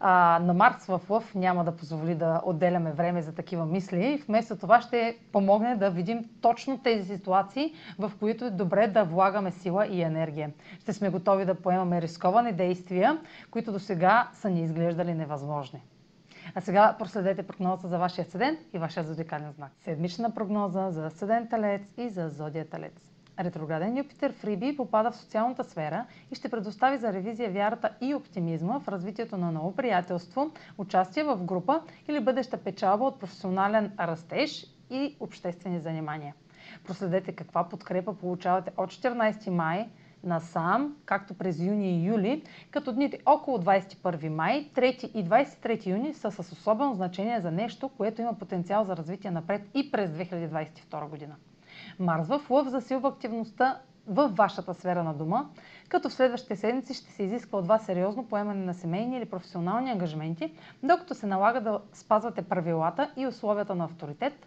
А, на Марс в Лъв няма да позволи да отделяме време за такива мисли. Вместо това ще помогне да видим точно тези ситуации, в които е добре да влагаме сила и енергия. Ще сме готови да поемаме рисковани действия, които до сега са ни изглеждали невъзможни. А сега проследете прогноза за вашия асцендент и вашия зодиакален знак. Седмична прогноза за асцендент Талец и за зодия Талец. Ретрограден Юпитер в Риби попада в социалната сфера и ще предостави за ревизия вярата и оптимизма в развитието на ново приятелство, участие в група или бъдеща печалба от професионален растеж и обществени занимания. Проследете каква подкрепа получавате от 14 май насам, както през юни и юли, като дните около 21 май, 3 и 23 юни са с особено значение за нещо, което има потенциал за развитие напред и през 2022 година. Марс в Лъв засилва активността в вашата сфера на дома, като в следващите седмици ще се изисква от вас сериозно поемане на семейни или професионални ангажименти, докато се налага да спазвате правилата и условията на авторитет,